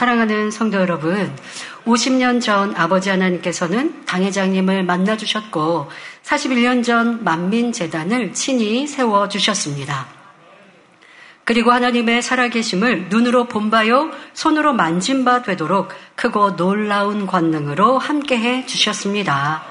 사랑하는 성도 여러분, 50년 전 아버지 하나님께서는 당회장님을 만나주셨고 41년 전 만민재단을 친히 세워주셨습니다. 그리고 하나님의 살아계심을 눈으로 본바요, 손으로 만진 바 되도록 크고 놀라운 권능으로 함께해 주셨습니다.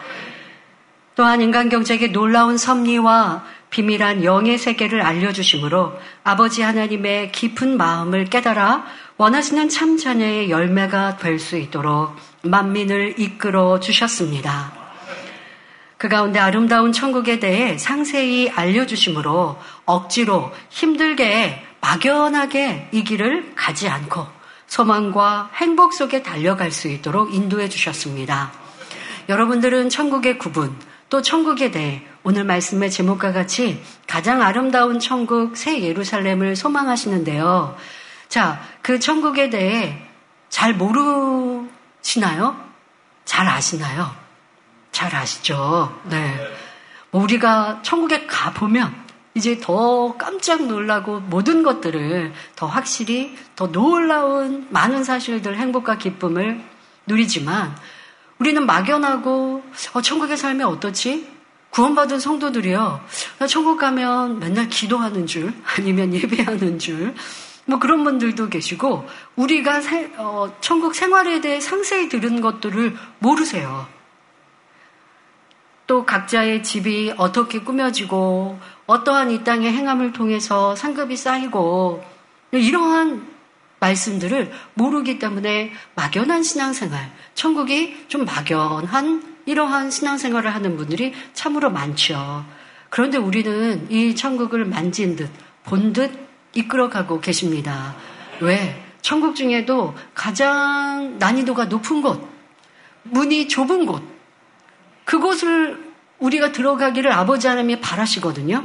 또한 인간 경제의 놀라운 섭리와 비밀한 영의 세계를 알려주심으로 아버지 하나님의 깊은 마음을 깨달아 원하시는 참 자녀의 열매가 될 수 있도록 만민을 이끌어 주셨습니다. 그 가운데 아름다운 천국에 대해 상세히 알려주심으로 억지로 힘들게 막연하게 이 길을 가지 않고 소망과 행복 속에 달려갈 수 있도록 인도해 주셨습니다. 여러분들은 천국의 구분, 또 천국에 대해 오늘 말씀의 제목과 같이 가장 아름다운 천국 새 예루살렘을 소망하시는데요. 자, 그 천국에 대해 잘 모르시나요? 잘 아시나요? 잘 아시죠? 네. 뭐 우리가 천국에 가보면 이제 더 깜짝 놀라고 모든 것들을 더 확실히 더 놀라운 많은 사실들 행복과 기쁨을 누리지만 우리는 막연하고 어, 천국의 삶이 어떻지? 구원받은 성도들이요. 천국 가면 맨날 기도하는 줄 아니면 예배하는 줄 뭐 그런 분들도 계시고 우리가 세, 어, 천국 생활에 대해 상세히 들은 것들을 모르세요. 또 각자의 집이 어떻게 꾸며지고 어떠한 이 땅의 행함을 통해서 상급이 쌓이고 이러한 말씀들을 모르기 때문에 막연한 신앙생활, 천국이 좀 막연한 이러한 신앙생활을 하는 분들이 참으로 많죠. 그런데 우리는 이 천국을 만진 듯, 본 듯 이끌어가고 계십니다. 왜? 천국 중에도 가장 난이도가 높은 곳, 문이 좁은 곳, 그곳을 우리가 들어가기를 아버지 하나님이 바라시거든요.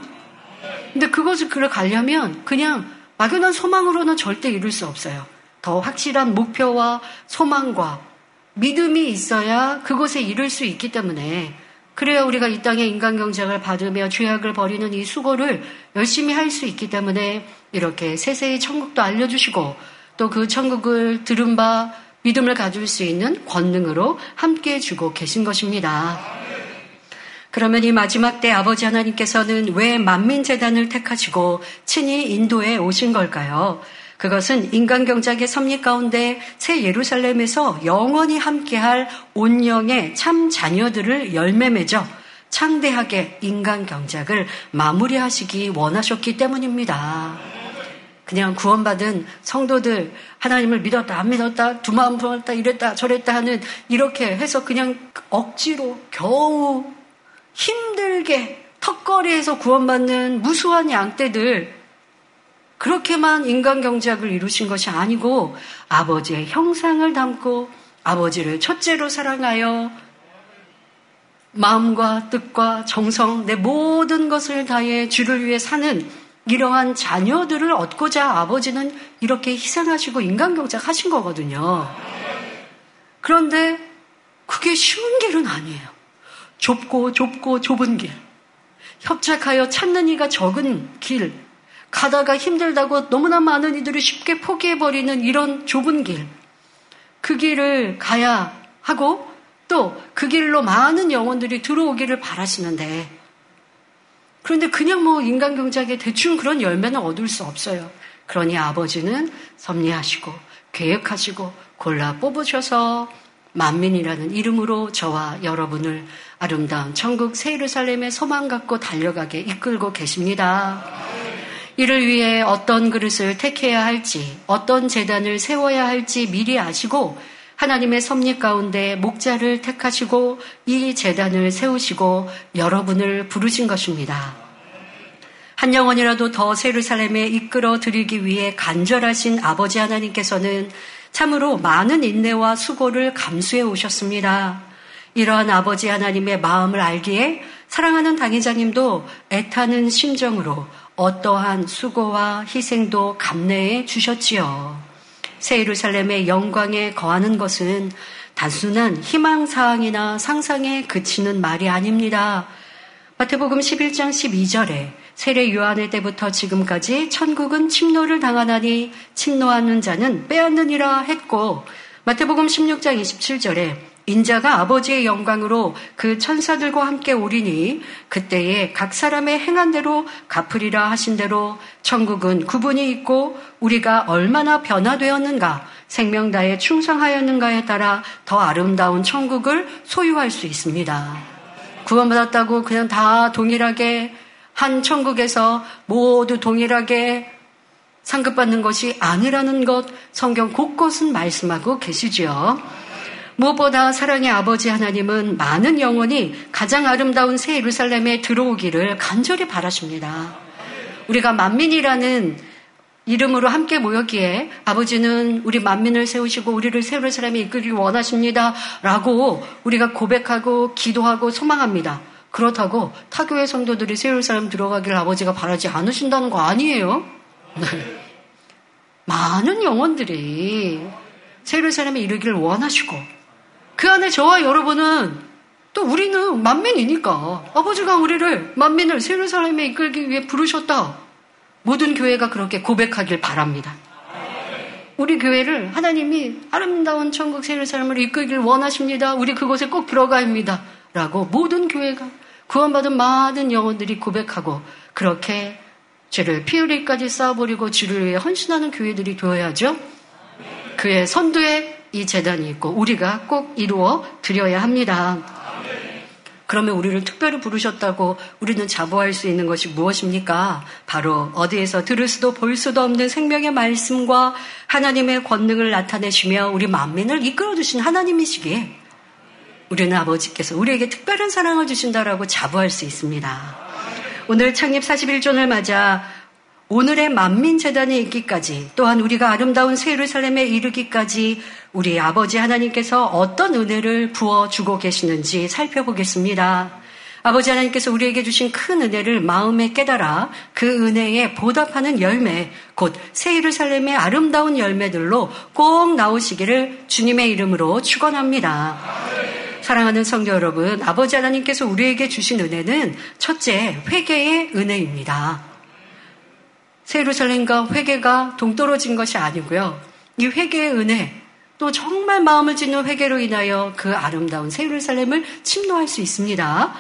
근데 그것을 그를 가려면 그냥 막연한 소망으로는 절대 이룰 수 없어요. 더 확실한 목표와 소망과 믿음이 있어야 그곳에 이룰 수 있기 때문에 그래야 우리가 이 땅의 인간 경쟁을 받으며 죄악을 버리는 이 수고를 열심히 할 수 있기 때문에 이렇게 세세히 천국도 알려주시고 또 그 천국을 들은 바 믿음을 가질 수 있는 권능으로 함께 주고 계신 것입니다. 그러면 이 마지막 때 아버지 하나님께서는 왜 만민재단을 택하시고 친히 인도에 오신 걸까요? 그것은 인간 경작의 섭리 가운데 새 예루살렘에서 영원히 함께할 온영의 참 자녀들을 열매 맺어 창대하게 인간 경작을 마무리하시기 원하셨기 때문입니다. 그냥 구원받은 성도들 하나님을 믿었다 안 믿었다 두 마음 품었다 이랬다 저랬다 하는 이렇게 해서 그냥 억지로 겨우 힘들게 턱걸이에서 구원받는 무수한 양떼들 그렇게만 인간 경제학을 이루신 것이 아니고 아버지의 형상을 담고 아버지를 첫째로 사랑하여 마음과 뜻과 정성 내 모든 것을 다해 주를 위해 사는 이러한 자녀들을 얻고자 아버지는 이렇게 희생하시고 인간 경작 하신 거거든요. 그런데 그게 쉬운 길은 아니에요. 좁고 좁고 좁은 길, 협착하여 찾는 이가 적은 길, 가다가 힘들다고 너무나 많은 이들이 쉽게 포기해버리는 이런 좁은 길, 그 길을 가야 하고 또 그 길로 많은 영혼들이 들어오기를 바라시는데 그런데 그냥 뭐 인간 경작에 대충 그런 열매는 얻을 수 없어요. 그러니 아버지는 섭리하시고 계획하시고 골라 뽑으셔서 만민이라는 이름으로 저와 여러분을 아름다운 천국 새 예루살렘의 소망 갖고 달려가게 이끌고 계십니다. 이를 위해 어떤 그릇을 택해야 할지, 어떤 재단을 세워야 할지 미리 아시고 하나님의 섭리 가운데 목자를 택하시고 이 재단을 세우시고 여러분을 부르신 것입니다. 한 영혼이라도 더 세르살렘에 이끌어 드리기 위해 간절하신 아버지 하나님께서는 참으로 많은 인내와 수고를 감수해 오셨습니다. 이러한 아버지 하나님의 마음을 알기에 사랑하는 당회자님도 애타는 심정으로 어떠한 수고와 희생도 감내해 주셨지요. 새 예루살렘의 영광에 거하는 것은 단순한 희망사항이나 상상에 그치는 말이 아닙니다. 마태복음 11장 12절에 세례 요한의 때부터 지금까지 천국은 침노를 당하나니 침노하는 자는 빼앗느니라 했고 마태복음 16장 27절에 인자가 아버지의 영광으로 그 천사들과 함께 오리니 그때에 각 사람의 행한 대로 갚으리라 하신 대로 천국은 구분이 있고 우리가 얼마나 변화되었는가 생명다에 충성하였는가에 따라 더 아름다운 천국을 소유할 수 있습니다. 구원받았다고 그냥 다 동일하게 한 천국에서 모두 동일하게 상급받는 것이 아니라는 것 성경 곳곳은 말씀하고 계시지요. 무엇보다 사랑의 아버지 하나님은 많은 영혼이 가장 아름다운 새 예루살렘에 들어오기를 간절히 바라십니다. 우리가 만민이라는 이름으로 함께 모였기에 아버지는 우리 만민을 세우시고 우리를 새 예루살렘에 이끌기 원하십니다. 라고 우리가 고백하고 기도하고 소망합니다. 그렇다고 타교의 성도들이 새 예루살렘 들어가기를 아버지가 바라지 않으신다는 거 아니에요? 네. 많은 영혼들이 새 예루살렘에 이르기를 원하시고 그 안에 저와 여러분은 또 우리는 만민이니까 아버지가 우리를 만민을 세르사람에 이끌기 위해 부르셨다. 모든 교회가 그렇게 고백하길 바랍니다. 우리 교회를 하나님이 아름다운 천국 세르사람을 이끌길 원하십니다. 우리 그곳에 꼭 들어가야 합니다. 라고 모든 교회가 구원받은 많은 영혼들이 고백하고 그렇게 죄를 피 흘리까지 쌓아버리고 주를 위해 헌신하는 교회들이 되어야죠. 그의 선두에 이 재단이 있고 우리가 꼭 이루어 드려야 합니다. 그러면 우리를 특별히 부르셨다고 우리는 자부할 수 있는 것이 무엇입니까? 바로 어디에서 들을 수도 볼 수도 없는 생명의 말씀과 하나님의 권능을 나타내시며 우리 만민을 이끌어 주신 하나님이시기에 우리는 아버지께서 우리에게 특별한 사랑을 주신다라고 자부할 수 있습니다. 오늘 창립 41조를 맞아 오늘의 만민재단이 있기까지 또한 우리가 아름다운 세루살렘에 이르기까지 우리 아버지 하나님께서 어떤 은혜를 부어주고 계시는지 살펴보겠습니다. 아버지 하나님께서 우리에게 주신 큰 은혜를 마음에 깨달아 그 은혜에 보답하는 열매, 곧 세이루살렘의 아름다운 열매들로 꼭 나오시기를 주님의 이름으로 축원합니다. 사랑하는 성도 여러분, 아버지 하나님께서 우리에게 주신 은혜는 첫째 회개의 은혜입니다. 세루살렘과 회개가 동떨어진 것이 아니고요. 이 회개의 은혜, 또 정말 마음을 짓는 회개로 인하여 그 아름다운 세루살렘을 침노할 수 있습니다.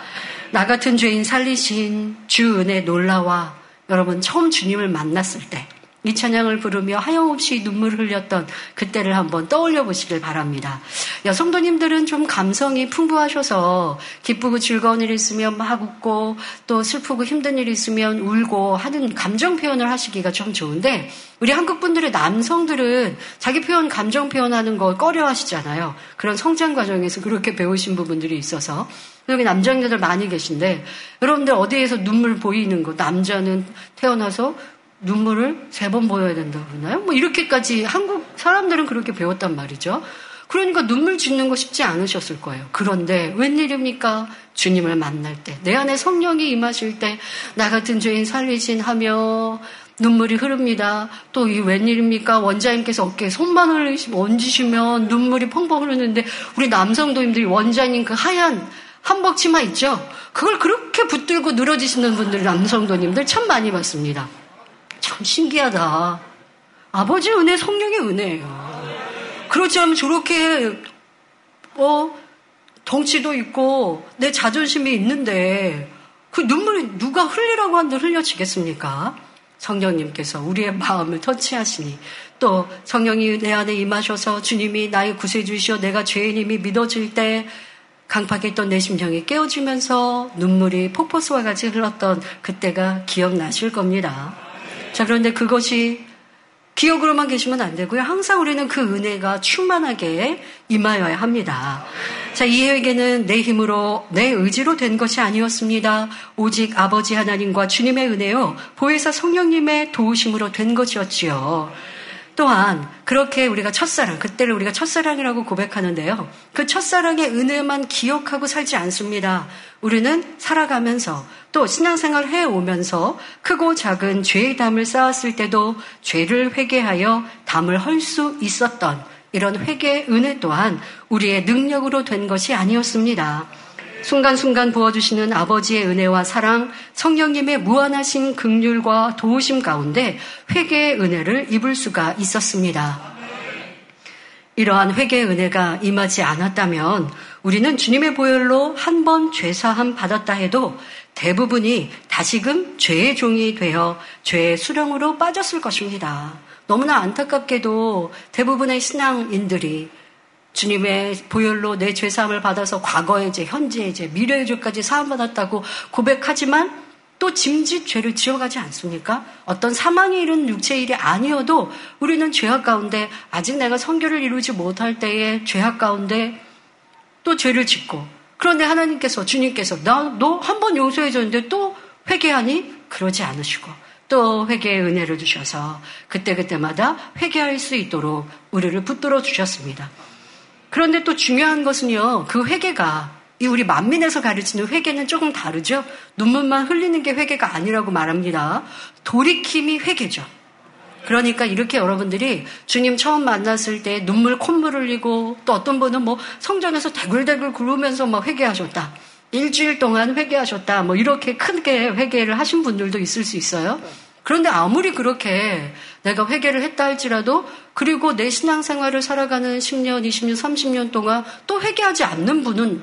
나 같은 죄인 살리신 주 은혜 놀라와 여러분 처음 주님을 만났을 때 이 찬양을 부르며 하염없이 눈물을 흘렸던 그때를 한번 떠올려 보시길 바랍니다. 여성도님들은 좀 감성이 풍부하셔서 기쁘고 즐거운 일이 있으면 막 웃고 또 슬프고 힘든 일이 있으면 울고 하는 감정 표현을 하시기가 좀 좋은데 우리 한국 분들의 남성들은 자기 표현, 감정 표현하는 걸 꺼려 하시잖아요. 그런 성장 과정에서 그렇게 배우신 부분들이 있어서 여기 남자들 많이 계신데 여러분들 어디에서 눈물 보이는 거 남자는 태어나서 눈물을 세 번 보여야 된다고 그러나요? 뭐 이렇게까지 한국 사람들은 그렇게 배웠단 말이죠. 그러니까 눈물 짓는 거 쉽지 않으셨을 거예요. 그런데 웬일입니까? 주님을 만날 때, 내 안에 성령이 임하실 때, 나 같은 죄인 살리신 하며 눈물이 흐릅니다. 또 이 웬일입니까? 원자님께서 어깨에 손만 얹으시면 눈물이 펑펑 흐르는데 우리 남성도님들이 원자님 그 하얀 한복 치마 있죠? 그걸 그렇게 붙들고 늘어지시는 분들 남성도님들 참 많이 봤습니다. 참 신기하다. 아버지 은혜, 성령의 은혜예요. 그렇지 않으면 저렇게, 어, 덩치도 있고, 내 자존심이 있는데, 그 눈물이 누가 흘리라고 한들 흘려지겠습니까? 성령님께서 우리의 마음을 터치하시니, 또 성령이 내 안에 임하셔서 주님이 나의 구세주시어 내가 죄인임이 믿어질 때, 강팍했던 내 심령이 깨어지면서 눈물이 폭포수와 같이 흘렀던 그때가 기억나실 겁니다. 자, 그런데 그것이 기억으로만 계시면 안 되고요. 항상 우리는 그 은혜가 충만하게 임하여야 합니다. 자, 이 회개는 내 힘으로, 내 의지로 된 것이 아니었습니다. 오직 아버지 하나님과 주님의 은혜요, 보혜사 성령님의 도우심으로 된 것이었지요. 또한 그렇게 우리가 첫사랑, 그때를 우리가 첫사랑이라고 고백하는데요. 그 첫사랑의 은혜만 기억하고 살지 않습니다. 우리는 살아가면서 또 신앙생활 해오면서 크고 작은 죄의 담을 쌓았을 때도 죄를 회개하여 담을 헐 수 있었던 이런 회개의 은혜 또한 우리의 능력으로 된 것이 아니었습니다. 순간순간 부어주시는 아버지의 은혜와 사랑, 성령님의 무한하신 극률과 도우심 가운데 회개의 은혜를 입을 수가 있었습니다. 이러한 회개의 은혜가 임하지 않았다면 우리는 주님의 보혈로 한 번 죄사함 받았다 해도 대부분이 다시금 죄의 종이 되어 죄의 수령으로 빠졌을 것입니다. 너무나 안타깝게도 대부분의 신앙인들이 주님의 보혈로 내 죄사함을 받아서 과거의 죄, 현재의 죄, 미래의 죄까지 사함받았다고 고백하지만 또 짐짓 죄를 지어가지 않습니까? 어떤 사망에 이른 육체의 일이 아니어도 우리는 죄악 가운데 아직 내가 성결을 이루지 못할 때에 죄악 가운데 또 죄를 짓고 그런데 하나님께서 주님께서 나 너 한 번 용서해 줬는데 또 회개하니 그러지 않으시고 또 회개의 은혜를 주셔서 그때그때마다 회개할 수 있도록 우리를 붙들어 주셨습니다. 그런데 또 중요한 것은요. 그 회개가 이 우리 만민에서 가르치는 회개는 조금 다르죠. 눈물만 흘리는 게 회개가 아니라고 말합니다. 돌이킴이 회개죠. 그러니까 이렇게 여러분들이 주님 처음 만났을 때 눈물 콧물 흘리고 또 어떤 분은 뭐 성전에서 대굴대굴 굴으면서 막 회개하셨다. 일주일 동안 회개하셨다. 뭐 이렇게 크게 회개를 하신 분들도 있을 수 있어요. 그런데 아무리 그렇게 내가 회개를 했다 할지라도 그리고 내 신앙생활을 살아가는 10년, 20년, 30년 동안 또 회개하지 않는 분은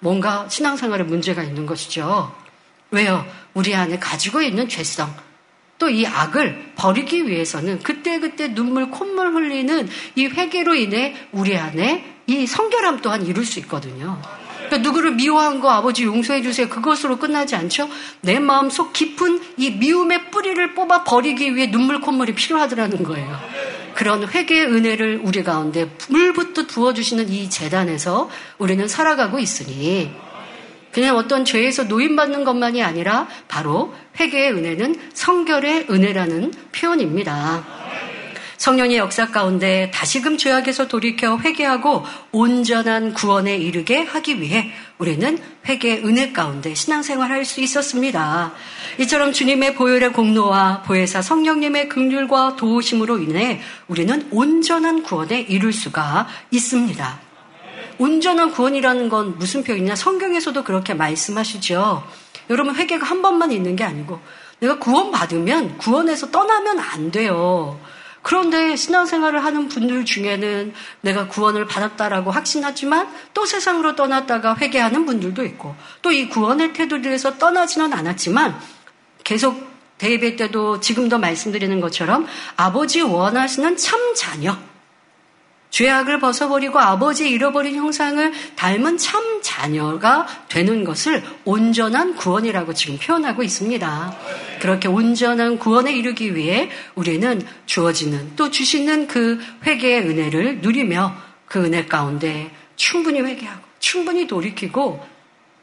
뭔가 신앙생활에 문제가 있는 것이죠. 왜요? 우리 안에 가지고 있는 죄성, 또이 악을 버리기 위해서는 그때그때 눈물, 콧물 흘리는 이 회개로 인해 우리 안에 이 성결함 또한 이룰 수 있거든요. 그러니까 누구를 미워한 거 아버지 용서해 주세요. 그것으로 끝나지 않죠? 내 마음속 깊은 이 미움의 뿌리를 뽑아 버리기 위해 눈물 콧물이 필요하더라는 거예요. 그런 회개의 은혜를 우리 가운데 물부터 부어 주시는 이 재단에서 우리는 살아가고 있으니 그냥 어떤 죄에서 노인받는 것만이 아니라 바로 회개의 은혜는 성결의 은혜라는 표현입니다. 성령의 역사 가운데 다시금 죄악에서 돌이켜 회개하고 온전한 구원에 이르게 하기 위해 우리는 회개의 은혜 가운데 신앙생활 할 수 있었습니다. 이처럼 주님의 보혈의 공로와 보혜사 성령님의 극률과 도우심으로 인해 우리는 온전한 구원에 이룰 수가 있습니다. 온전한 구원이라는 건 무슨 표현이냐? 성경에서도 그렇게 말씀하시죠. 여러분 회개가 한 번만 있는 게 아니고 내가 구원받으면 구원에서 떠나면 안 돼요. 그런데 신앙생활을 하는 분들 중에는 내가 구원을 받았다라고 확신하지만 또 세상으로 떠났다가 회개하는 분들도 있고 또 이 구원의 태도들에서 떠나지는 않았지만 계속 대입회 때도 지금도 말씀드리는 것처럼 아버지 원하시는 참 자녀 죄악을 벗어버리고 아버지 잃어버린 형상을 닮은 참 자녀가 되는 것을 온전한 구원이라고 지금 표현하고 있습니다. 그렇게 온전한 구원에 이르기 위해 우리는 주어지는 또 주시는 그 회개의 은혜를 누리며 그 은혜 가운데 충분히 회개하고 충분히 돌이키고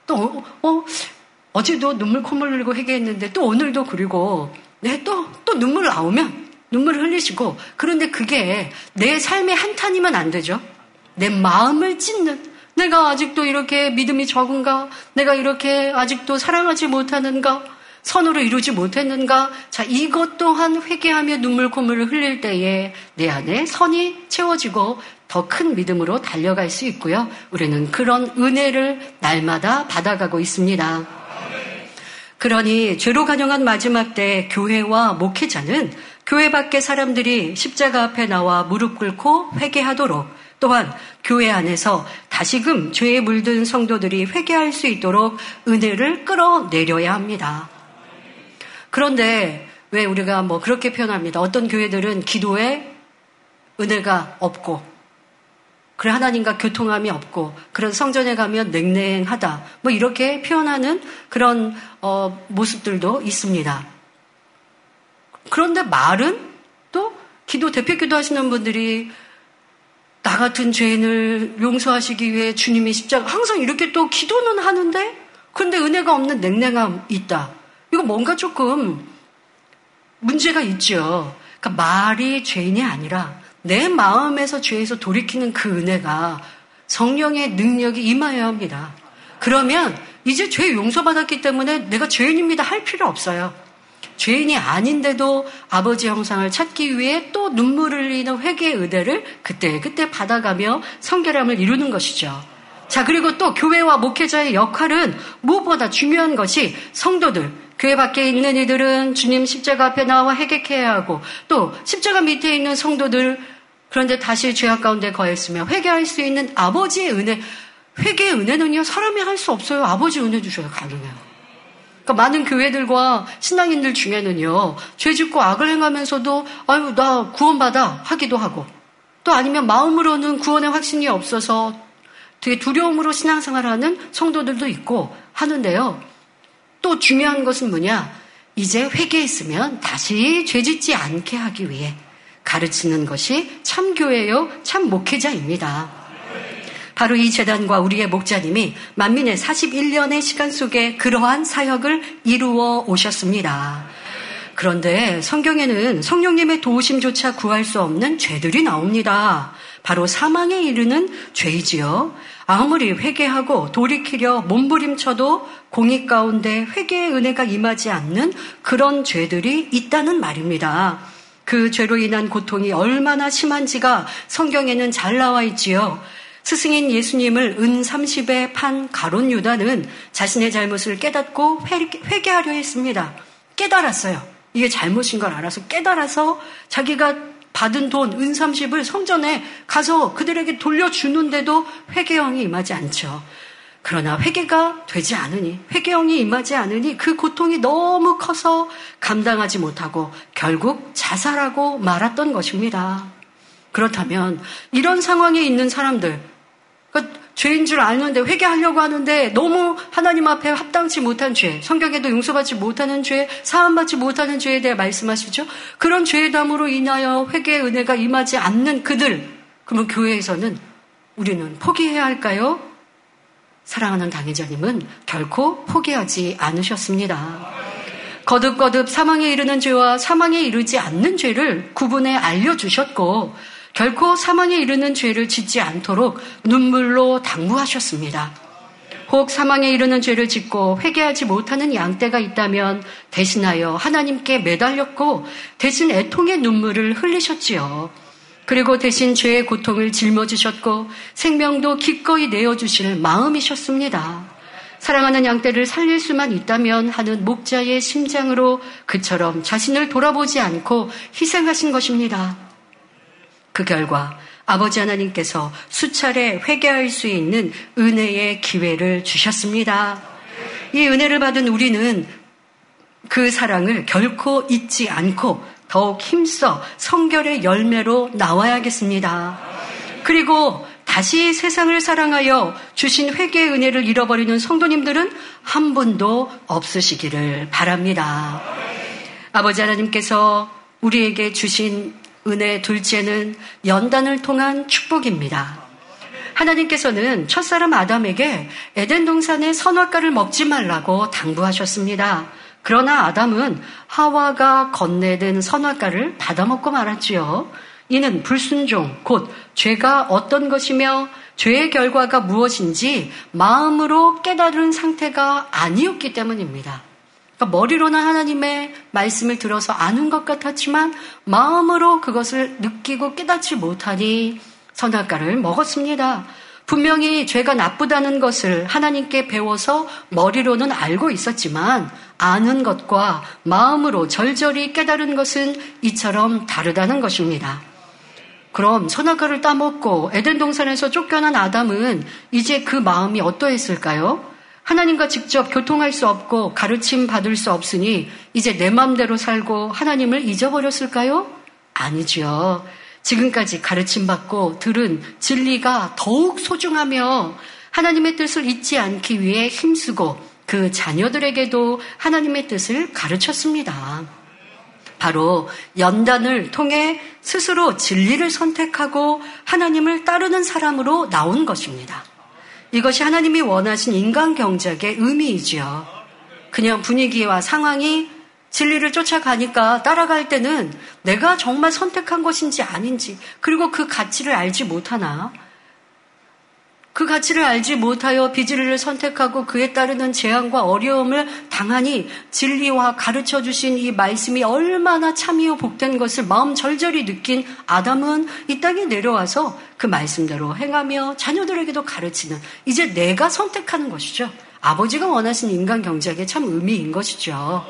또 어, 어제도 눈물 콧물 흘리고 회개했는데 또 오늘도 그리고 네, 또, 또 눈물 나오면 눈물을 흘리시고 그런데 그게 내 삶의 한탄이면 안 되죠. 내 마음을 찢는 내가 아직도 이렇게 믿음이 적은가? 내가 이렇게 아직도 사랑하지 못하는가? 선으로 이루지 못했는가? 자, 이것 또한 회개하며 눈물 콧물을 흘릴 때에 내 안에 선이 채워지고 더 큰 믿음으로 달려갈 수 있고요. 우리는 그런 은혜를 날마다 받아가고 있습니다. 그러니 죄로 간영한 마지막 때 교회와 목회자는 교회 밖의 사람들이 십자가 앞에 나와 무릎 꿇고 회개하도록 또한 교회 안에서 다시금 죄에 물든 성도들이 회개할 수 있도록 은혜를 끌어내려야 합니다. 그런데 왜 우리가 뭐 그렇게 표현합니다. 어떤 교회들은 기도에 은혜가 없고 그래 하나님과 교통함이 없고 그런 성전에 가면 냉랭하다 뭐 이렇게 표현하는 그런 어, 모습들도 있습니다. 그런데 말은 또 기도 대표 기도 하시는 분들이 나 같은 죄인을 용서하시기 위해 주님이 십자가 항상 이렇게 또 기도는 하는데 그런데 은혜가 없는 냉랭함 있다. 이거 뭔가 조금 문제가 있죠. 그러니까 말이 죄인이 아니라 내 마음에서 죄에서 돌이키는 그 은혜가 성령의 능력이 임하여야 합니다. 그러면 이제 죄 용서받았기 때문에 내가 죄인입니다 할 필요 없어요. 죄인이 아닌데도 아버지 형상을 찾기 위해 또 눈물을 흘리는 회개의 의대를 그때 그때 받아가며 성결함을 이루는 것이죠. 자, 그리고 또 교회와 목회자의 역할은 무엇보다 중요한 것이 성도들, 교회 밖에 있는 이들은 주님 십자가 앞에 나와 회개해야 하고 또 십자가 밑에 있는 성도들 그런데 다시 죄악 가운데 거했으며 회개할 수 있는 아버지의 은혜 회개의 은혜는요 사람이 할 수 없어요 아버지 은혜 주셔야 가능해요 그러니까 많은 교회들과 신앙인들 중에는요 죄 짓고 악을 행하면서도 아유 나 구원받아 하기도 하고 또 아니면 마음으로는 구원의 확신이 없어서 되게 두려움으로 신앙생활하는 성도들도 있고 하는데요. 또 중요한 것은 뭐냐? 이제 회개했으면 다시 죄 짓지 않게 하기 위해 가르치는 것이 참교회요, 참 목회자입니다. 바로 이 재단과 우리의 목자님이 만민의 41년의 시간 속에 그러한 사역을 이루어 오셨습니다. 그런데 성경에는 성령님의 도우심조차 구할 수 없는 죄들이 나옵니다. 바로 사망에 이르는 죄이지요. 아무리 회개하고 돌이키려 몸부림쳐도 공익 가운데 회개의 은혜가 임하지 않는 그런 죄들이 있다는 말입니다. 그 죄로 인한 고통이 얼마나 심한지가 성경에는 잘 나와 있지요. 스승인 예수님을 은 30에 판 가론 유다는 자신의 잘못을 깨닫고 회개하려 했습니다. 깨달았어요. 이게 잘못인 걸 알아서 깨달아서 자기가 받은 돈, 은 30을 성전에 가서 그들에게 돌려주는데도 회개형이 임하지 않죠. 그러나 회개가 되지 않으니, 회개형이 임하지 않으니 그 고통이 너무 커서 감당하지 못하고 결국 자살하고 말았던 것입니다. 그렇다면 이런 상황에 있는 사람들, 죄인 줄 아는데 회개하려고 하는데 너무 하나님 앞에 합당치 못한 죄, 성경에도 용서받지 못하는 죄, 사함받지 못하는 죄에 대해 말씀하시죠. 그런 죄의 담으로 인하여 회개의 은혜가 임하지 않는 그들, 그러면 교회에서는 우리는 포기해야 할까요? 사랑하는 당회자님은 결코 포기하지 않으셨습니다. 거듭거듭 사망에 이르는 죄와 사망에 이르지 않는 죄를 구분해 알려주셨고, 결코 사망에 이르는 죄를 짓지 않도록 눈물로 당부하셨습니다. 혹 사망에 이르는 죄를 짓고 회개하지 못하는 양떼가 있다면 대신하여 하나님께 매달렸고 대신 애통의 눈물을 흘리셨지요. 그리고 대신 죄의 고통을 짊어지셨고 생명도 기꺼이 내어주실 마음이셨습니다. 사랑하는 양떼를 살릴 수만 있다면 하는 목자의 심장으로 그처럼 자신을 돌아보지 않고 희생하신 것입니다. 그 결과 아버지 하나님께서 수차례 회개할 수 있는 은혜의 기회를 주셨습니다. 이 은혜를 받은 우리는 그 사랑을 결코 잊지 않고 더욱 힘써 성결의 열매로 나와야겠습니다. 그리고 다시 세상을 사랑하여 주신 회개의 은혜를 잃어버리는 성도님들은 한 분도 없으시기를 바랍니다. 아버지 하나님께서 우리에게 주신 은혜 둘째는 연단을 통한 축복입니다. 하나님께서는 첫사람 아담에게 에덴 동산의 선악과를 먹지 말라고 당부하셨습니다. 그러나 아담은 하와가 건네든 선악과를 받아먹고 말았지요. 이는 불순종, 곧 죄가 어떤 것이며 죄의 결과가 무엇인지 마음으로 깨달은 상태가 아니었기 때문입니다. 그러니까 머리로는 하나님의 말씀을 들어서 아는 것 같았지만 마음으로 그것을 느끼고 깨닫지 못하니 선악과를 먹었습니다. 분명히 죄가 나쁘다는 것을 하나님께 배워서 머리로는 알고 있었지만 아는 것과 마음으로 절절히 깨달은 것은 이처럼 다르다는 것입니다. 그럼 선악과를 따먹고 에덴 동산에서 쫓겨난 아담은 이제 그 마음이 어떠했을까요? 하나님과 직접 교통할 수 없고 가르침 받을 수 없으니 이제 내 마음대로 살고 하나님을 잊어버렸을까요? 아니지요. 지금까지 가르침 받고 들은 진리가 더욱 소중하며 하나님의 뜻을 잊지 않기 위해 힘쓰고 그 자녀들에게도 하나님의 뜻을 가르쳤습니다. 바로 연단을 통해 스스로 진리를 선택하고 하나님을 따르는 사람으로 나온 것입니다. 이것이 하나님이 원하신 인간 경작의 의미이지요. 그냥 분위기와 상황이 진리를 쫓아가니까 따라갈 때는 내가 정말 선택한 것인지 아닌지, 그리고 그 가치를 알지 못하나, 그 가치를 알지 못하여 비즈리를 선택하고 그에 따르는 재앙과 어려움을 당하니 진리와 가르쳐 주신 이 말씀이 얼마나 참이요 복된 것을 마음 절절히 느낀 아담은 이 땅에 내려와서 그 말씀대로 행하며 자녀들에게도 가르치는 이제 내가 선택하는 것이죠. 아버지가 원하신 인간 경제에 참 의미인 것이죠.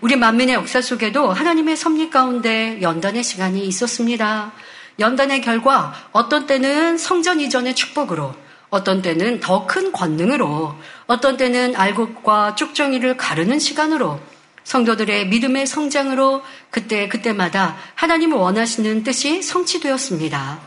우리 만민의 역사 속에도 하나님의 섭리 가운데 연단의 시간이 있었습니다. 연단의 결과 어떤 때는 성전 이전의 축복으로 어떤 때는 더 큰 권능으로, 어떤 때는 알곡과 쭉정이를 가르는 시간으로, 성도들의 믿음의 성장으로 그때 그때마다 하나님을 원하시는 뜻이 성취되었습니다.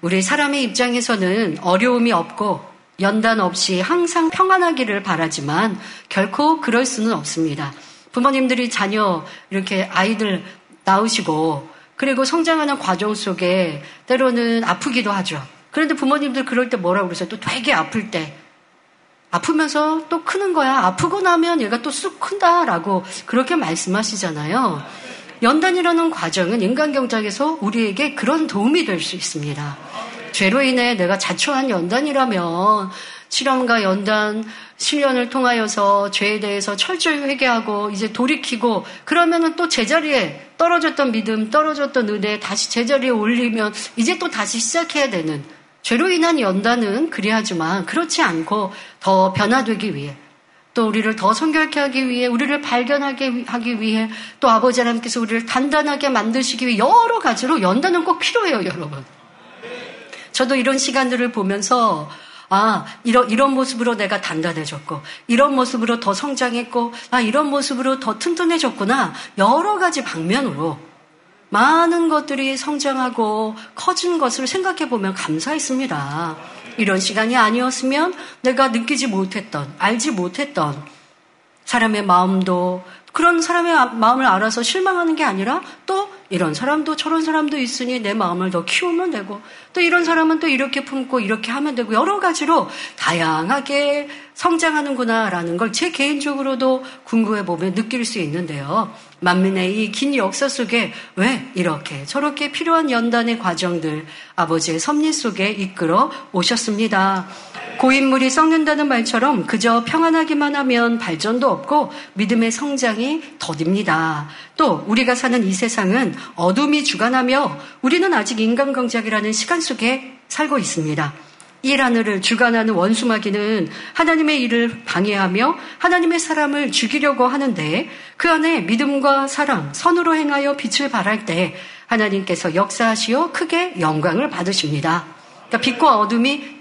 우리 사람의 입장에서는 어려움이 없고 연단 없이 항상 평안하기를 바라지만 결코 그럴 수는 없습니다. 부모님들이 자녀 이렇게 아이들 낳으시고 그리고 성장하는 과정 속에 때로는 아프기도 하죠. 그런데 부모님들 그럴 때 뭐라고 그러세요? 또 되게 아플 때. 아프면서 또 크는 거야. 아프고 나면 얘가 또 쑥 큰다라고 그렇게 말씀하시잖아요. 연단이라는 과정은 인간 경작에서 우리에게 그런 도움이 될 수 있습니다. 죄로 인해 내가 자초한 연단이라면 실험과 연단, 실련을 통하여서 죄에 대해서 철저히 회개하고 이제 돌이키고 그러면은 또 제자리에 떨어졌던 믿음, 떨어졌던 은혜 다시 제자리에 올리면 이제 또 다시 시작해야 되는 죄로 인한 연단은 그리하지만 그렇지 않고 더 변화되기 위해 또 우리를 더 성결케 하기 위해 우리를 발견하게 하기 위해 또 아버지 하나님께서 우리를 단단하게 만드시기 위해 여러 가지로 연단은 꼭 필요해요, 여러분. 저도 이런 시간들을 보면서 아, 이런, 이런 모습으로 내가 단단해졌고, 이런 모습으로 더 성장했고, 아, 이런 모습으로 더 튼튼해졌구나. 여러 가지 방면으로 많은 것들이 성장하고 커진 것을 생각해 보면 감사했습니다. 이런 시간이 아니었으면 내가 느끼지 못했던, 알지 못했던 사람의 마음도 그런 사람의 마음을 알아서 실망하는 게 아니라 또 이런 사람도 저런 사람도 있으니 내 마음을 더 키우면 되고 또 이런 사람은 또 이렇게 품고 이렇게 하면 되고 여러 가지로 다양하게 성장하는구나라는 걸 제 개인적으로도 궁금해 보면 느낄 수 있는데요. 만민의 이 긴 역사 속에 왜 이렇게 저렇게 필요한 연단의 과정들 아버지의 섭리 속에 이끌어 오셨습니다. 고인물이 썩는다는 말처럼 그저 평안하기만 하면 발전도 없고 믿음의 성장이 더딥니다. 또 우리가 사는 이 세상은 어둠이 주관하며 우리는 아직 인간경작이라는 시간 속에 살고 있습니다. 일 하늘을 주관하는 원수마귀는 하나님의 일을 방해하며 하나님의 사람을 죽이려고 하는데 그 안에 믿음과 사랑, 선으로 행하여 빛을 발할 때 하나님께서 역사하시어 크게 영광을 받으십니다. 그러니까 빛과 어둠이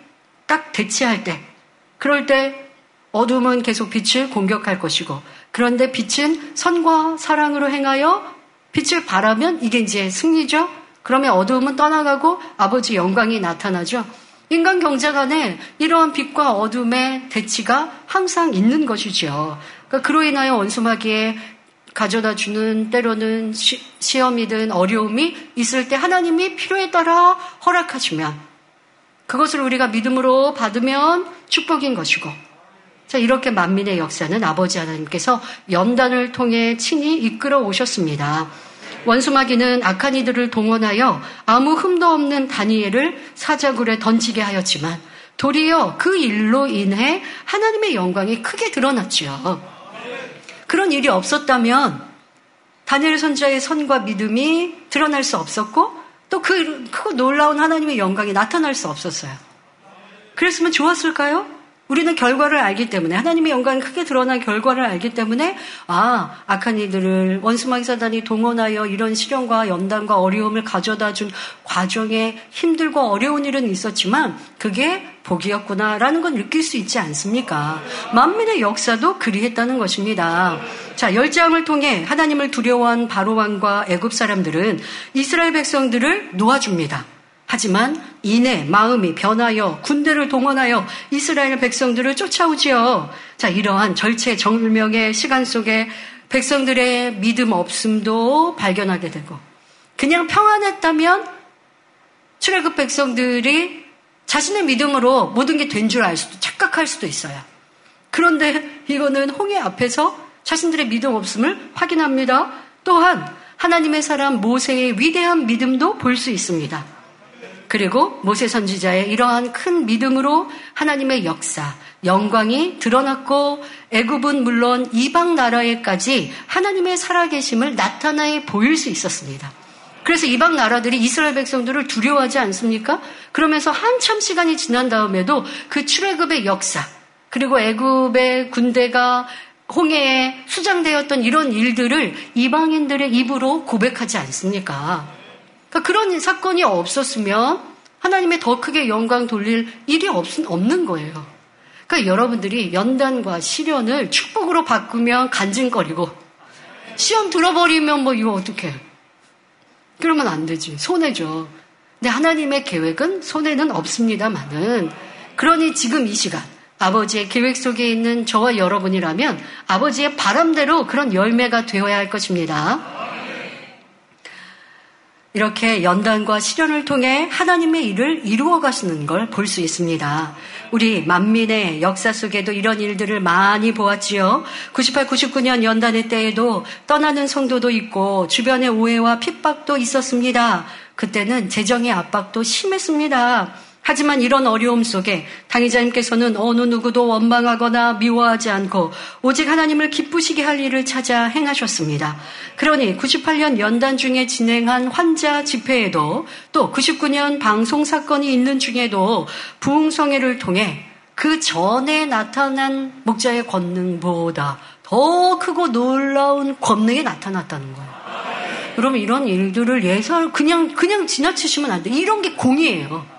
딱 대치할 때, 그럴 때 어둠은 계속 빛을 공격할 것이고, 그런데 빛은 선과 사랑으로 행하여 빛을 바라면 이게 이제 승리죠? 그러면 어두움은 떠나가고 아버지 영광이 나타나죠? 인간 경제 안에 이러한 빛과 어둠의 대치가 항상 있는 것이죠. 그러니까 그로 인하여 원수마귀에 가져다 주는 때로는 시, 시험이든 어려움이 있을 때 하나님이 필요에 따라 허락하시면 그것을 우리가 믿음으로 받으면 축복인 것이고 자, 이렇게 만민의 역사는 아버지 하나님께서 연단을 통해 친히 이끌어 오셨습니다. 원수마귀는 악한 이들을 동원하여 아무 흠도 없는 다니엘을 사자굴에 던지게 하였지만 도리어 그 일로 인해 하나님의 영광이 크게 드러났지요. 그런 일이 없었다면 다니엘 선자의 선과 믿음이 드러날 수 없었고 또 그, 크고 놀라운 하나님의 영광이 나타날 수 없었어요. 그랬으면 좋았을까요? 우리는 결과를 알기 때문에 하나님의 영광이 크게 드러난 결과를 알기 때문에 아 악한 이들을 원수마귀 사단이 동원하여 이런 시련과 연단과 어려움을 가져다 준 과정에 힘들고 어려운 일은 있었지만 그게 복이었구나라는 건 느낄 수 있지 않습니까? 만민의 역사도 그리했다는 것입니다. 자, 열장을 통해 하나님을 두려워한 바로왕과 애굽 사람들은 이스라엘 백성들을 놓아줍니다. 하지만 이내 마음이 변하여 군대를 동원하여 이스라엘 백성들을 쫓아오지요. 자, 이러한 절체정명의 시간 속에 백성들의 믿음 없음도 발견하게 되고 그냥 평안했다면 출애굽 백성들이 자신의 믿음으로 모든 게 된 줄 알 수도 착각할 수도 있어요. 그런데 이거는 홍해 앞에서 자신들의 믿음 없음을 확인합니다. 또한 하나님의 사람 모세의 위대한 믿음도 볼 수 있습니다. 그리고 모세 선지자의 이러한 큰 믿음으로 하나님의 역사, 영광이 드러났고 애굽은 물론 이방 나라에까지 하나님의 살아계심을 나타내 보일 수 있었습니다. 그래서 이방 나라들이 이스라엘 백성들을 두려워하지 않습니까? 그러면서 한참 시간이 지난 다음에도 그 출애굽의 역사 그리고 애굽의 군대가 홍해에 수장되었던 이런 일들을 이방인들의 입으로 고백하지 않습니까? 그러니까 그런 사건이 없었으면 하나님의 더 크게 영광 돌릴 일이 없, 없는 거예요. 그러니까 여러분들이 연단과 시련을 축복으로 바꾸면 간증거리고 시험 들어버리면 뭐 이거 어떡해. 그러면 안 되지. 손해죠. 근데 하나님의 계획은 손해는 없습니다만은 그러니 지금 이 시간 아버지의 계획 속에 있는 저와 여러분이라면 아버지의 바람대로 그런 열매가 되어야 할 것입니다. 이렇게 연단과 시련을 통해 하나님의 일을 이루어 가시는 걸 볼 수 있습니다. 우리 만민의 역사 속에도 이런 일들을 많이 보았지요. 98, 99년 연단의 때에도 떠나는 성도도 있고 주변의 오해와 핍박도 있었습니다. 그때는 재정의 압박도 심했습니다. 하지만 이런 어려움 속에 당의자님께서는 어느 누구도 원망하거나 미워하지 않고 오직 하나님을 기쁘시게 할 일을 찾아 행하셨습니다. 그러니 98년 연단 중에 진행한 환자 집회에도 또 99년 방송 사건이 있는 중에도 부흥성회를 통해 그 전에 나타난 목자의 권능보다 더 크고 놀라운 권능이 나타났다는 거예요. 그럼 이런 일들을 예설 그냥 그냥 지나치시면 안 돼. 이런 게 공이에요.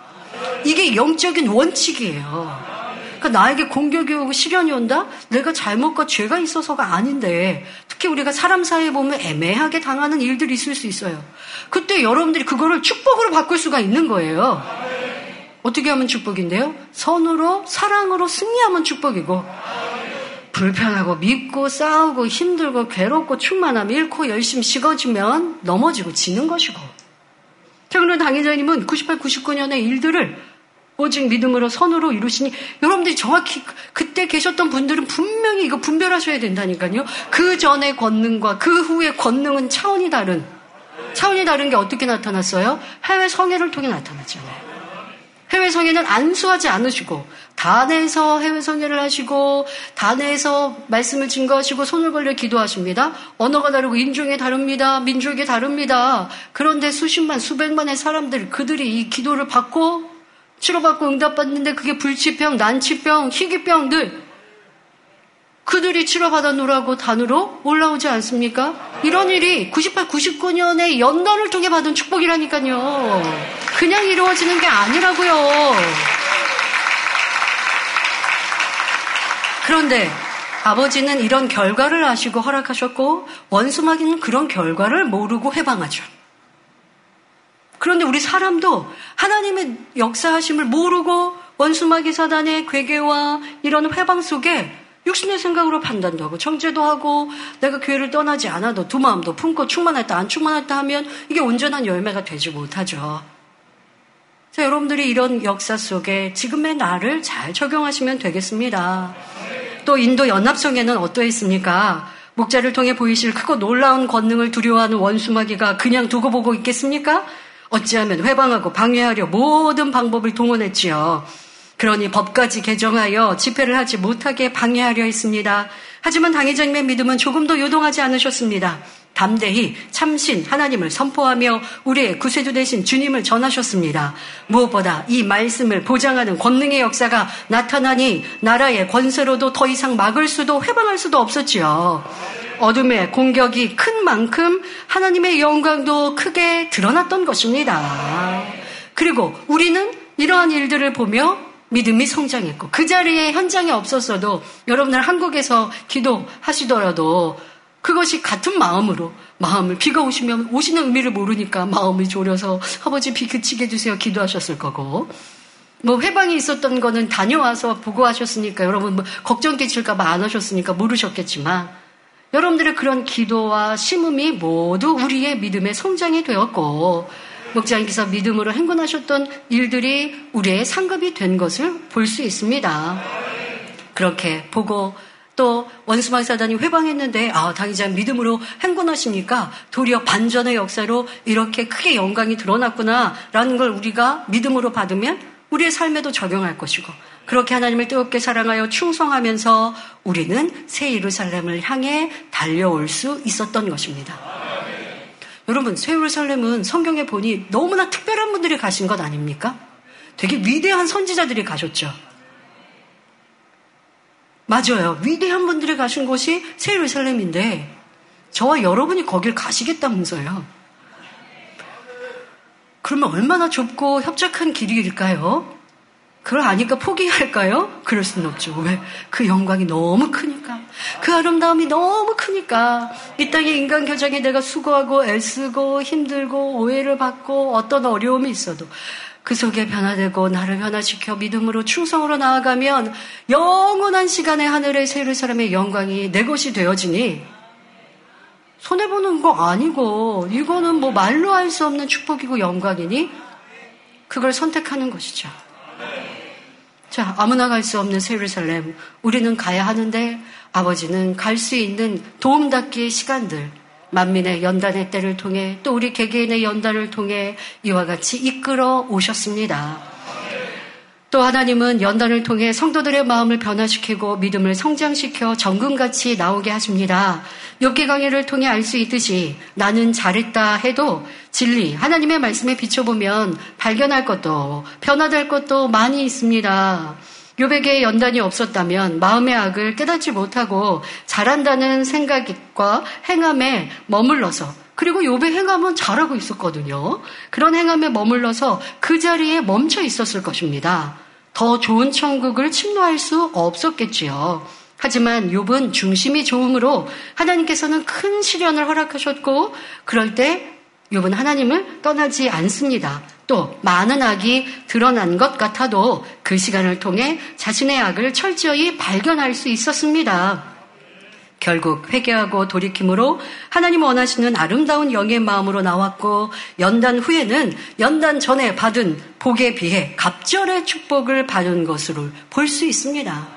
이게 영적인 원칙이에요. 그러니까 나에게 공격이 오고 시련이 온다? 내가 잘못과 죄가 있어서가 아닌데 특히 우리가 사람 사이에 보면 애매하게 당하는 일들이 있을 수 있어요. 그때 여러분들이 그거를 축복으로 바꿀 수가 있는 거예요. 어떻게 하면 축복인데요? 선으로 사랑으로 승리하면 축복이고 불편하고 믿고 싸우고 힘들고 괴롭고 충만함 잃고 열심히 식어지면 넘어지고 지는 것이고 그런 당회자님은 98, 99년의 일들을 오직 믿음으로 선으로 이루시니 여러분들이 정확히 그때 계셨던 분들은 분명히 이거 분별하셔야 된다니까요. 그 전의 권능과 그 후의 권능은 차원이 다른 차원이 다른 게 어떻게 나타났어요? 해외 성회를 통해 나타났잖아요. 해외 성회는 안수하지 않으시고 단에서 해외 성회를 하시고 단에서 말씀을 증거하시고 손을 걸려 기도하십니다. 언어가 다르고 인종이 다릅니다. 민족이 다릅니다. 그런데 수십만 수백만의 사람들 그들이 이 기도를 받고 치료받고 응답받는데 그게 불치병, 난치병, 희귀병들 그들이 치료받아놓으라고 단으로 올라오지 않습니까? 이런 일이 98, 99년의 연단을 통해 받은 축복이라니까요. 그냥 이루어지는 게 아니라고요. 그런데 아버지는 이런 결과를 아시고 허락하셨고 원수마귀는 그런 결과를 모르고 해방하죠. 그런데 우리 사람도 하나님의 역사하심을 모르고 원수마귀 사단의 괴계와 이런 회방 속에 육신의 생각으로 판단도 하고 정죄도 하고 내가 교회를 떠나지 않아도 두 마음도 품고 충만했다 안 충만했다 하면 이게 온전한 열매가 되지 못하죠. 자, 여러분들이 이런 역사 속에 지금의 나를 잘 적용하시면 되겠습니다. 또 인도 연합성에는 어떠했습니까? 목자를 통해 보이실 크고 놀라운 권능을 두려워하는 원수마귀가 그냥 두고 보고 있겠습니까? 어찌하면 회방하고 방해하려 모든 방법을 동원했지요. 그러니 법까지 개정하여 집회를 하지 못하게 방해하려 했습니다. 하지만 당회장님의 믿음은 조금도 요동하지 않으셨습니다. 담대히 참신 하나님을 선포하며 우리의 구세주 되신 주님을 전하셨습니다. 무엇보다 이 말씀을 보장하는 권능의 역사가 나타나니 나라의 권세로도 더 이상 막을 수도 회방할 수도 없었지요. 어둠의 공격이 큰 만큼 하나님의 영광도 크게 드러났던 것입니다. 그리고 우리는 이러한 일들을 보며 믿음이 성장했고 그 자리에 현장에 없었어도 여러분들 한국에서 기도하시더라도 그것이 같은 마음으로 마음을 비가 오시면 오시는 의미를 모르니까 마음이 졸여서 아버지 비 그치게 해주세요 기도하셨을 거고. 뭐 회방이 있었던 거는 다녀와서 보고하셨으니까 여러분 뭐 걱정 끼칠까 봐 안 하셨으니까 모르셨겠지만 여러분들의 그런 기도와 심음이 모두 우리의 믿음의 성장이 되었고 목장님께서 믿음으로 행군하셨던 일들이 우리의 상급이 된 것을 볼 수 있습니다. 그렇게 보고 또 원수막 사단이 회방했는데 아 당장 믿음으로 행군하시니까 도리어 반전의 역사로 이렇게 크게 영광이 드러났구나라는 걸 우리가 믿음으로 받으면 우리의 삶에도 적용할 것이고 그렇게 하나님을 뜨겁게 사랑하여 충성하면서 우리는 새 예루살렘을 향해 달려올 수 있었던 것입니다. 여러분, 새 예루살렘은 성경에 보니 너무나 특별한 분들이 가신 것 아닙니까? 되게 위대한 선지자들이 가셨죠. 맞아요. 위대한 분들이 가신 곳이 새 예루살렘인데 저와 여러분이 거길 가시겠다면서요. 그러면 얼마나 좁고 협착한 길일까요? 그걸 아니까 포기할까요? 그럴 수는 없죠. 왜? 그 영광이 너무 크니까. 그 아름다움이 너무 크니까. 이 땅의 인간 교정에 내가 수고하고 애쓰고 힘들고 오해를 받고 어떤 어려움이 있어도 그 속에 변화되고 나를 변화시켜 믿음으로 충성으로 나아가면 영원한 시간에 하늘의 새를 사람의 영광이 내 것이 되어지니 손해보는 거 아니고 이거는 뭐 말로 할 수 없는 축복이고 영광이니 그걸 선택하는 것이죠. 자, 아무나 갈 수 없는 세루살렘. 우리는 가야 하는데 아버지는 갈 수 있는 도움닫기의 시간들, 만민의 연단의 때를 통해 또 우리 개개인의 연단을 통해 이와 같이 이끌어 오셨습니다. 또 하나님은 연단을 통해 성도들의 마음을 변화시키고 믿음을 성장시켜 정금같이 나오게 하십니다. 욥기 강의를 통해 알 수 있듯이 나는 잘했다 해도 진리 하나님의 말씀에 비춰보면 발견할 것도 변화될 것도 많이 있습니다. 요백에 연단이 없었다면 마음의 악을 깨닫지 못하고 잘한다는 생각과 행함에 머물러서 그리고 요배 행함은 잘하고 있었거든요. 그런 행함에 머물러서 그 자리에 멈춰 있었을 것입니다. 더 좋은 천국을 침노할 수 없었겠지요. 하지만 욥은 중심이 좋음으로 하나님께서는 큰 시련을 허락하셨고 그럴 때 욥은 하나님을 떠나지 않습니다. 또 많은 악이 드러난 것 같아도 그 시간을 통해 자신의 악을 철저히 발견할 수 있었습니다. 결국 회개하고 돌이킴으로 하나님 원하시는 아름다운 영의 마음으로 나왔고 연단 후에는 연단 전에 받은 복에 비해 갑절의 축복을 받은 것으로 볼 수 있습니다.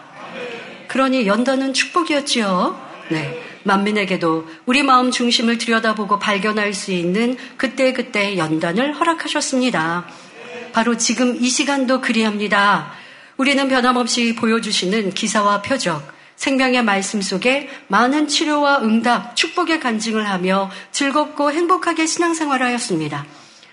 그러니 연단은 축복이었지요. 네. 만민에게도 우리 마음 중심을 들여다보고 발견할 수 있는 그때그때 연단을 허락하셨습니다. 바로 지금 이 시간도 그리합니다. 우리는 변함없이 보여주시는 기사와 표적, 생명의 말씀 속에 많은 치료와 응답, 축복의 간증을 하며 즐겁고 행복하게 신앙생활 하였습니다.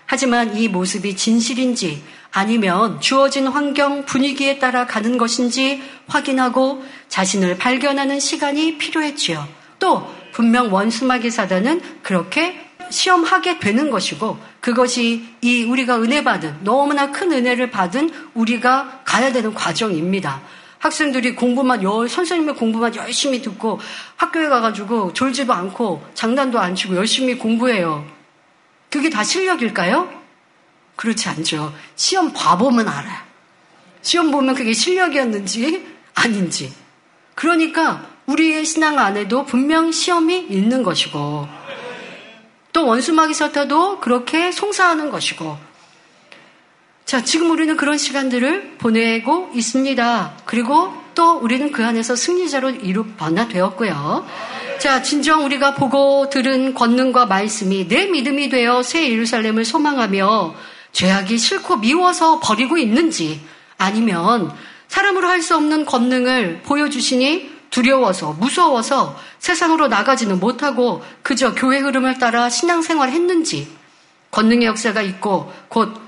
하지만 이 모습이 진실인지 아니면 주어진 환경, 분위기에 따라 가는 것인지 확인하고 자신을 발견하는 시간이 필요했지요. 또 분명 원수마귀 사단은 그렇게 시험하게 되는 것이고 그것이 이 우리가 은혜 받은 너무나 큰 은혜를 받은 우리가 가야 되는 과정입니다. 학생들이 공부만 열, 선생님의 공부만 열심히 듣고 학교에 가가지고 졸지도 않고 장난도 안 치고 열심히 공부해요. 그게 다 실력일까요? 그렇지 않죠. 시험 봐보면 알아요. 시험 보면 그게 실력이었는지 아닌지. 그러니까 우리의 신앙 안에도 분명 시험이 있는 것이고 또 원수마귀 사타도 그렇게 송사하는 것이고 자, 지금 우리는 그런 시간들을 보내고 있습니다. 그리고 또 우리는 그 안에서 승리자로 이룩 변화되었고요. 자, 진정 우리가 보고 들은 권능과 말씀이 내 믿음이 되어 새 예루살렘을 소망하며 죄악이 싫고 미워서 버리고 있는지 아니면 사람으로 할 수 없는 권능을 보여주시니 두려워서 무서워서 세상으로 나가지는 못하고 그저 교회 흐름을 따라 신앙생활 했는지 권능의 역사가 있고 곧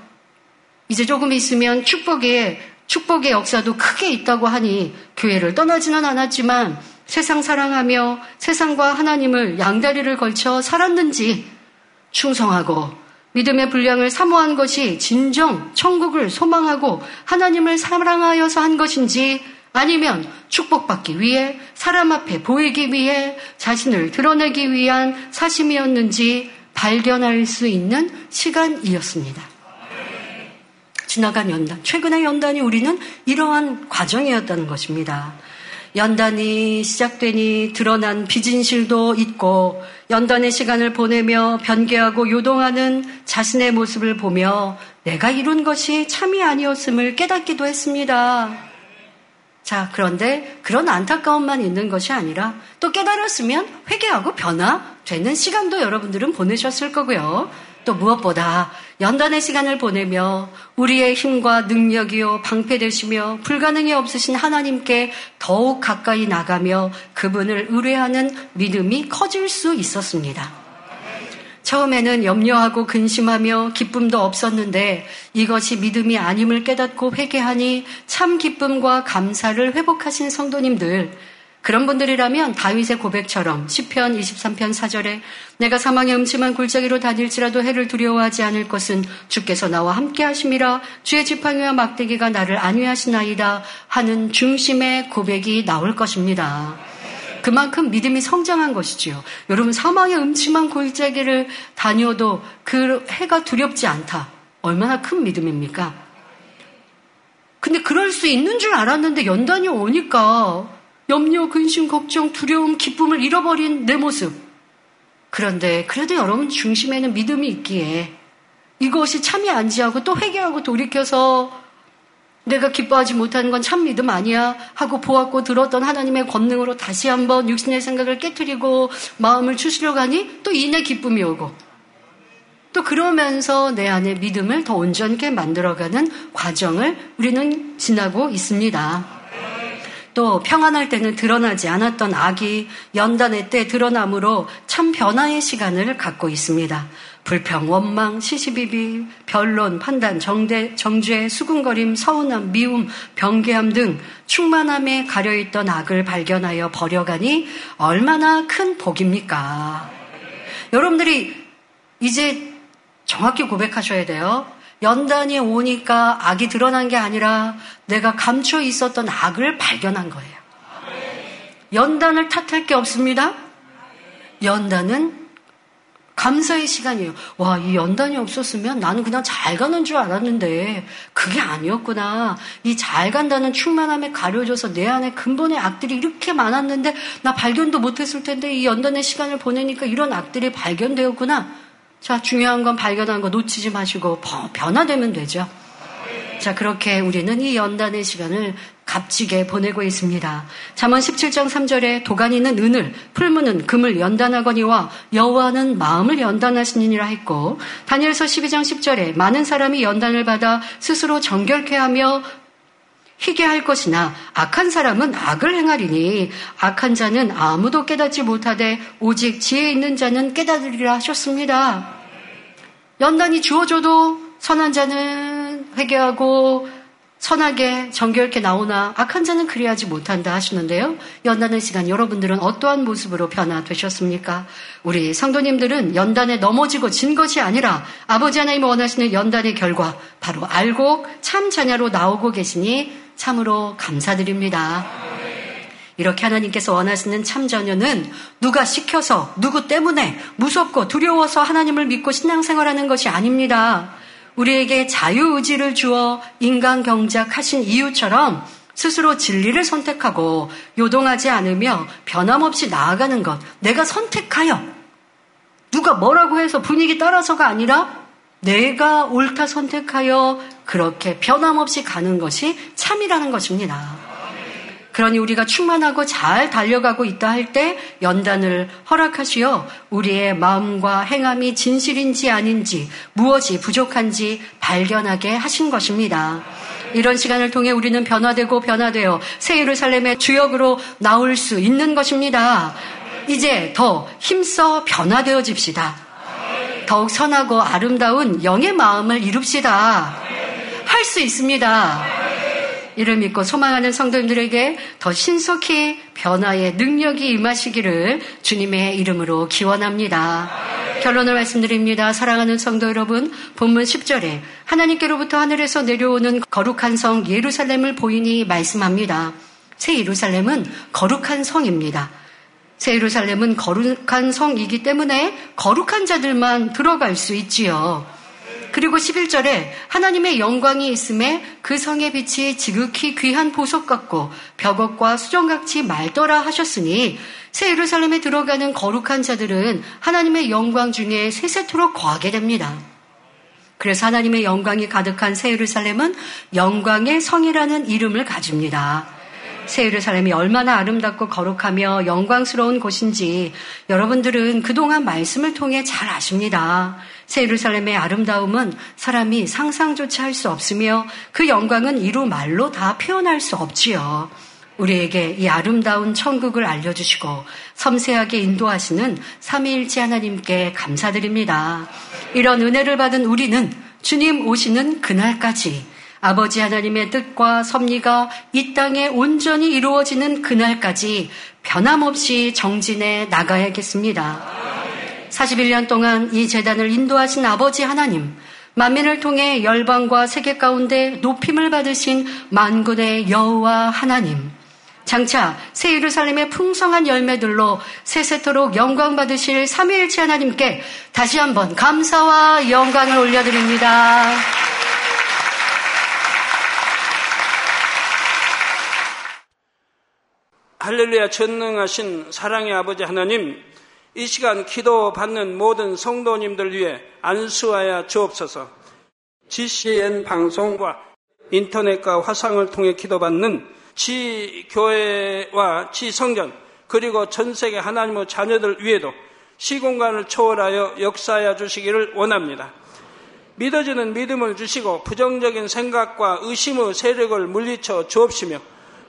이제 조금 있으면 축복의 축복의 역사도 크게 있다고 하니 교회를 떠나지는 않았지만 세상 사랑하며 세상과 하나님을 양다리를 걸쳐 살았는지 충성하고 믿음의 분량을 사모한 것이 진정 천국을 소망하고 하나님을 사랑하여서 한 것인지 아니면 축복받기 위해 사람 앞에 보이기 위해 자신을 드러내기 위한 사심이었는지 발견할 수 있는 시간이었습니다. 지나간 연단, 최근의 연단이 우리는 이러한 과정이었다는 것입니다. 연단이 시작되니 드러난 비진실도 있고 연단의 시간을 보내며 변개하고 요동하는 자신의 모습을 보며 내가 이룬 것이 참이 아니었음을 깨닫기도 했습니다. 자, 그런데 그런 안타까움만 있는 것이 아니라 또 깨달았으면 회개하고 변화되는 시간도 여러분들은 보내셨을 거고요. 또 무엇보다 연단의 시간을 보내며 우리의 힘과 능력이요 방패되시며 불가능이 없으신 하나님께 더욱 가까이 나가며 그분을 의뢰하는 믿음이 커질 수 있었습니다. 처음에는 염려하고 근심하며 기쁨도 없었는데 이것이 믿음이 아님을 깨닫고 회개하니 참 기쁨과 감사를 회복하신 성도님들 그런 분들이라면 다윗의 고백처럼 10편 23편 4절에 내가 사망의 음침한 굴자기로 다닐지라도 해를 두려워하지 않을 것은 주께서 나와 함께 하심이라 주의 지팡이와 막대기가 나를 안위하시나이다 하는 중심의 고백이 나올 것입니다. 그만큼 믿음이 성장한 것이지요. 여러분 사망의 음침한 골짜기를 다녀도 그 해가 두렵지 않다. 얼마나 큰 믿음입니까? 근데 그럴 수 있는 줄 알았는데 연단이 오니까 염려, 근심, 걱정, 두려움, 기쁨을 잃어버린 내 모습. 그런데 그래도 여러분 중심에는 믿음이 있기에 이것이 참이 안지하고 또 회개하고 돌이켜서 내가 기뻐하지 못하는 건 참 믿음 아니야 하고 보았고 들었던 하나님의 권능으로 다시 한번 육신의 생각을 깨뜨리고 마음을 추스려 가니 또 이내 기쁨이 오고 또 그러면서 내 안에 믿음을 더 온전케 만들어가는 과정을 우리는 지나고 있습니다. 또 평안할 때는 드러나지 않았던 악이 연단의 때 드러남으로 참 변화의 시간을 갖고 있습니다. 불평, 원망, 시시비비, 변론, 판단, 정대, 정죄, 수군거림, 서운함, 미움, 병개함 등 충만함에 가려있던 악을 발견하여 버려가니 얼마나 큰 복입니까? 여러분들이 이제 정확히 고백하셔야 돼요. 연단이 오니까 악이 드러난 게 아니라 내가 감춰 있었던 악을 발견한 거예요. 연단을 탓할 게 없습니다. 연단은 감사의 시간이에요. 와, 이 연단이 없었으면 나는 그냥 잘 가는 줄 알았는데 그게 아니었구나. 이 잘 간다는 충만함에 가려져서 내 안에 근본의 악들이 이렇게 많았는데 나 발견도 못했을 텐데 이 연단의 시간을 보내니까 이런 악들이 발견되었구나. 자, 중요한 건 발견한 거 놓치지 마시고 변화되면 되죠. 자, 그렇게 우리는 이 연단의 시간을 값지게 보내고 있습니다. 잠언 17장 3절에 도가니는 은을, 풀무는 금을 연단하거니와 여호와는 마음을 연단하시니라 했고 다니엘서 12장 10절에 많은 사람이 연단을 받아 스스로 정결케 하며 희게 할 것이나 악한 사람은 악을 행하리니 악한 자는 아무도 깨닫지 못하되 오직 지혜 있는 자는 깨닫으리라 하셨습니다. 연단이 주어져도 선한 자는 회개하고 선하게 정결케 나오나 악한 자는 그리하지 못한다 하시는데요. 연단의 시간 여러분들은 어떠한 모습으로 변화되셨습니까? 우리 성도님들은 연단에 넘어지고 진 것이 아니라 아버지 하나님 원하시는 연단의 결과 바로 알고 참 자녀로 나오고 계시니 참으로 감사드립니다. 이렇게 하나님께서 원하시는 참자녀는 누가 시켜서 누구 때문에 무섭고 두려워서 하나님을 믿고 신앙생활하는 것이 아닙니다. 우리에게 자유의지를 주어 인간 경작하신 이유처럼 스스로 진리를 선택하고 요동하지 않으며 변함없이 나아가는 것. 내가 선택하여 누가 뭐라고 해서 분위기 따라서가 아니라 내가 옳다 선택하여 그렇게 변함없이 가는 것이 참이라는 것입니다. 그러니 우리가 충만하고 잘 달려가고 있다 할 때 연단을 허락하시어 우리의 마음과 행함이 진실인지 아닌지 무엇이 부족한지 발견하게 하신 것입니다. 이런 시간을 통해 우리는 변화되고 변화되어 새 예루살렘의 주역으로 나올 수 있는 것입니다. 이제 더 힘써 변화되어집시다. 더욱 선하고 아름다운 영의 마음을 이룹시다. 할 수 있습니다. 이를 믿고 소망하는 성도님들에게 더 신속히 변화의 능력이 임하시기를 주님의 이름으로 기원합니다. 결론을 말씀드립니다. 사랑하는 성도 여러분, 본문 10절에 하나님께로부터 하늘에서 내려오는 거룩한 성 예루살렘을 보이니 말씀합니다. 새 예루살렘은 거룩한 성입니다. 새 예루살렘은 거룩한 성이기 때문에 거룩한 자들만 들어갈 수 있지요. 그리고 11절에 하나님의 영광이 있음에 그 성의 빛이 지극히 귀한 보석 같고 벽옥과 수정같이 맑더라 하셨으니 새 예루살렘에 들어가는 거룩한 자들은 하나님의 영광 중에 세세토록 거하게 됩니다. 그래서 하나님의 영광이 가득한 새 예루살렘은 영광의 성이라는 이름을 가집니다. 새 예루살렘이 얼마나 아름답고 거룩하며 영광스러운 곳인지 여러분들은 그동안 말씀을 통해 잘 아십니다. 새 예루살렘의 아름다움은 사람이 상상조차 할 수 없으며 그 영광은 이루 말로 다 표현할 수 없지요. 우리에게 이 아름다운 천국을 알려주시고 섬세하게 인도하시는 삼위일체 하나님께 감사드립니다. 이런 은혜를 받은 우리는 주님 오시는 그날까지 아버지 하나님의 뜻과 섭리가 이 땅에 온전히 이루어지는 그날까지 변함없이 정진해 나가야겠습니다. 41년 동안 이 재단을 인도하신 아버지 하나님, 만민을 통해 열방과 세계 가운데 높임을 받으신 만군의 여호와 하나님, 장차 새 예루살렘의 풍성한 열매들로 세세토록 영광 받으실 삼위일체 하나님께 다시 한번 감사와 영광을 올려드립니다. 할렐루야 전능하신 사랑의 아버지 하나님 이 시간 기도 받는 모든 성도님들 위해 안수하여 주옵소서 GCN 방송과 인터넷과 화상을 통해 기도받는 지 교회와 지 성전 그리고 전 세계 하나님의 자녀들 위에도 시공간을 초월하여 역사하여 주시기를 원합니다. 믿어지는 믿음을 주시고 부정적인 생각과 의심의 세력을 물리쳐 주옵시며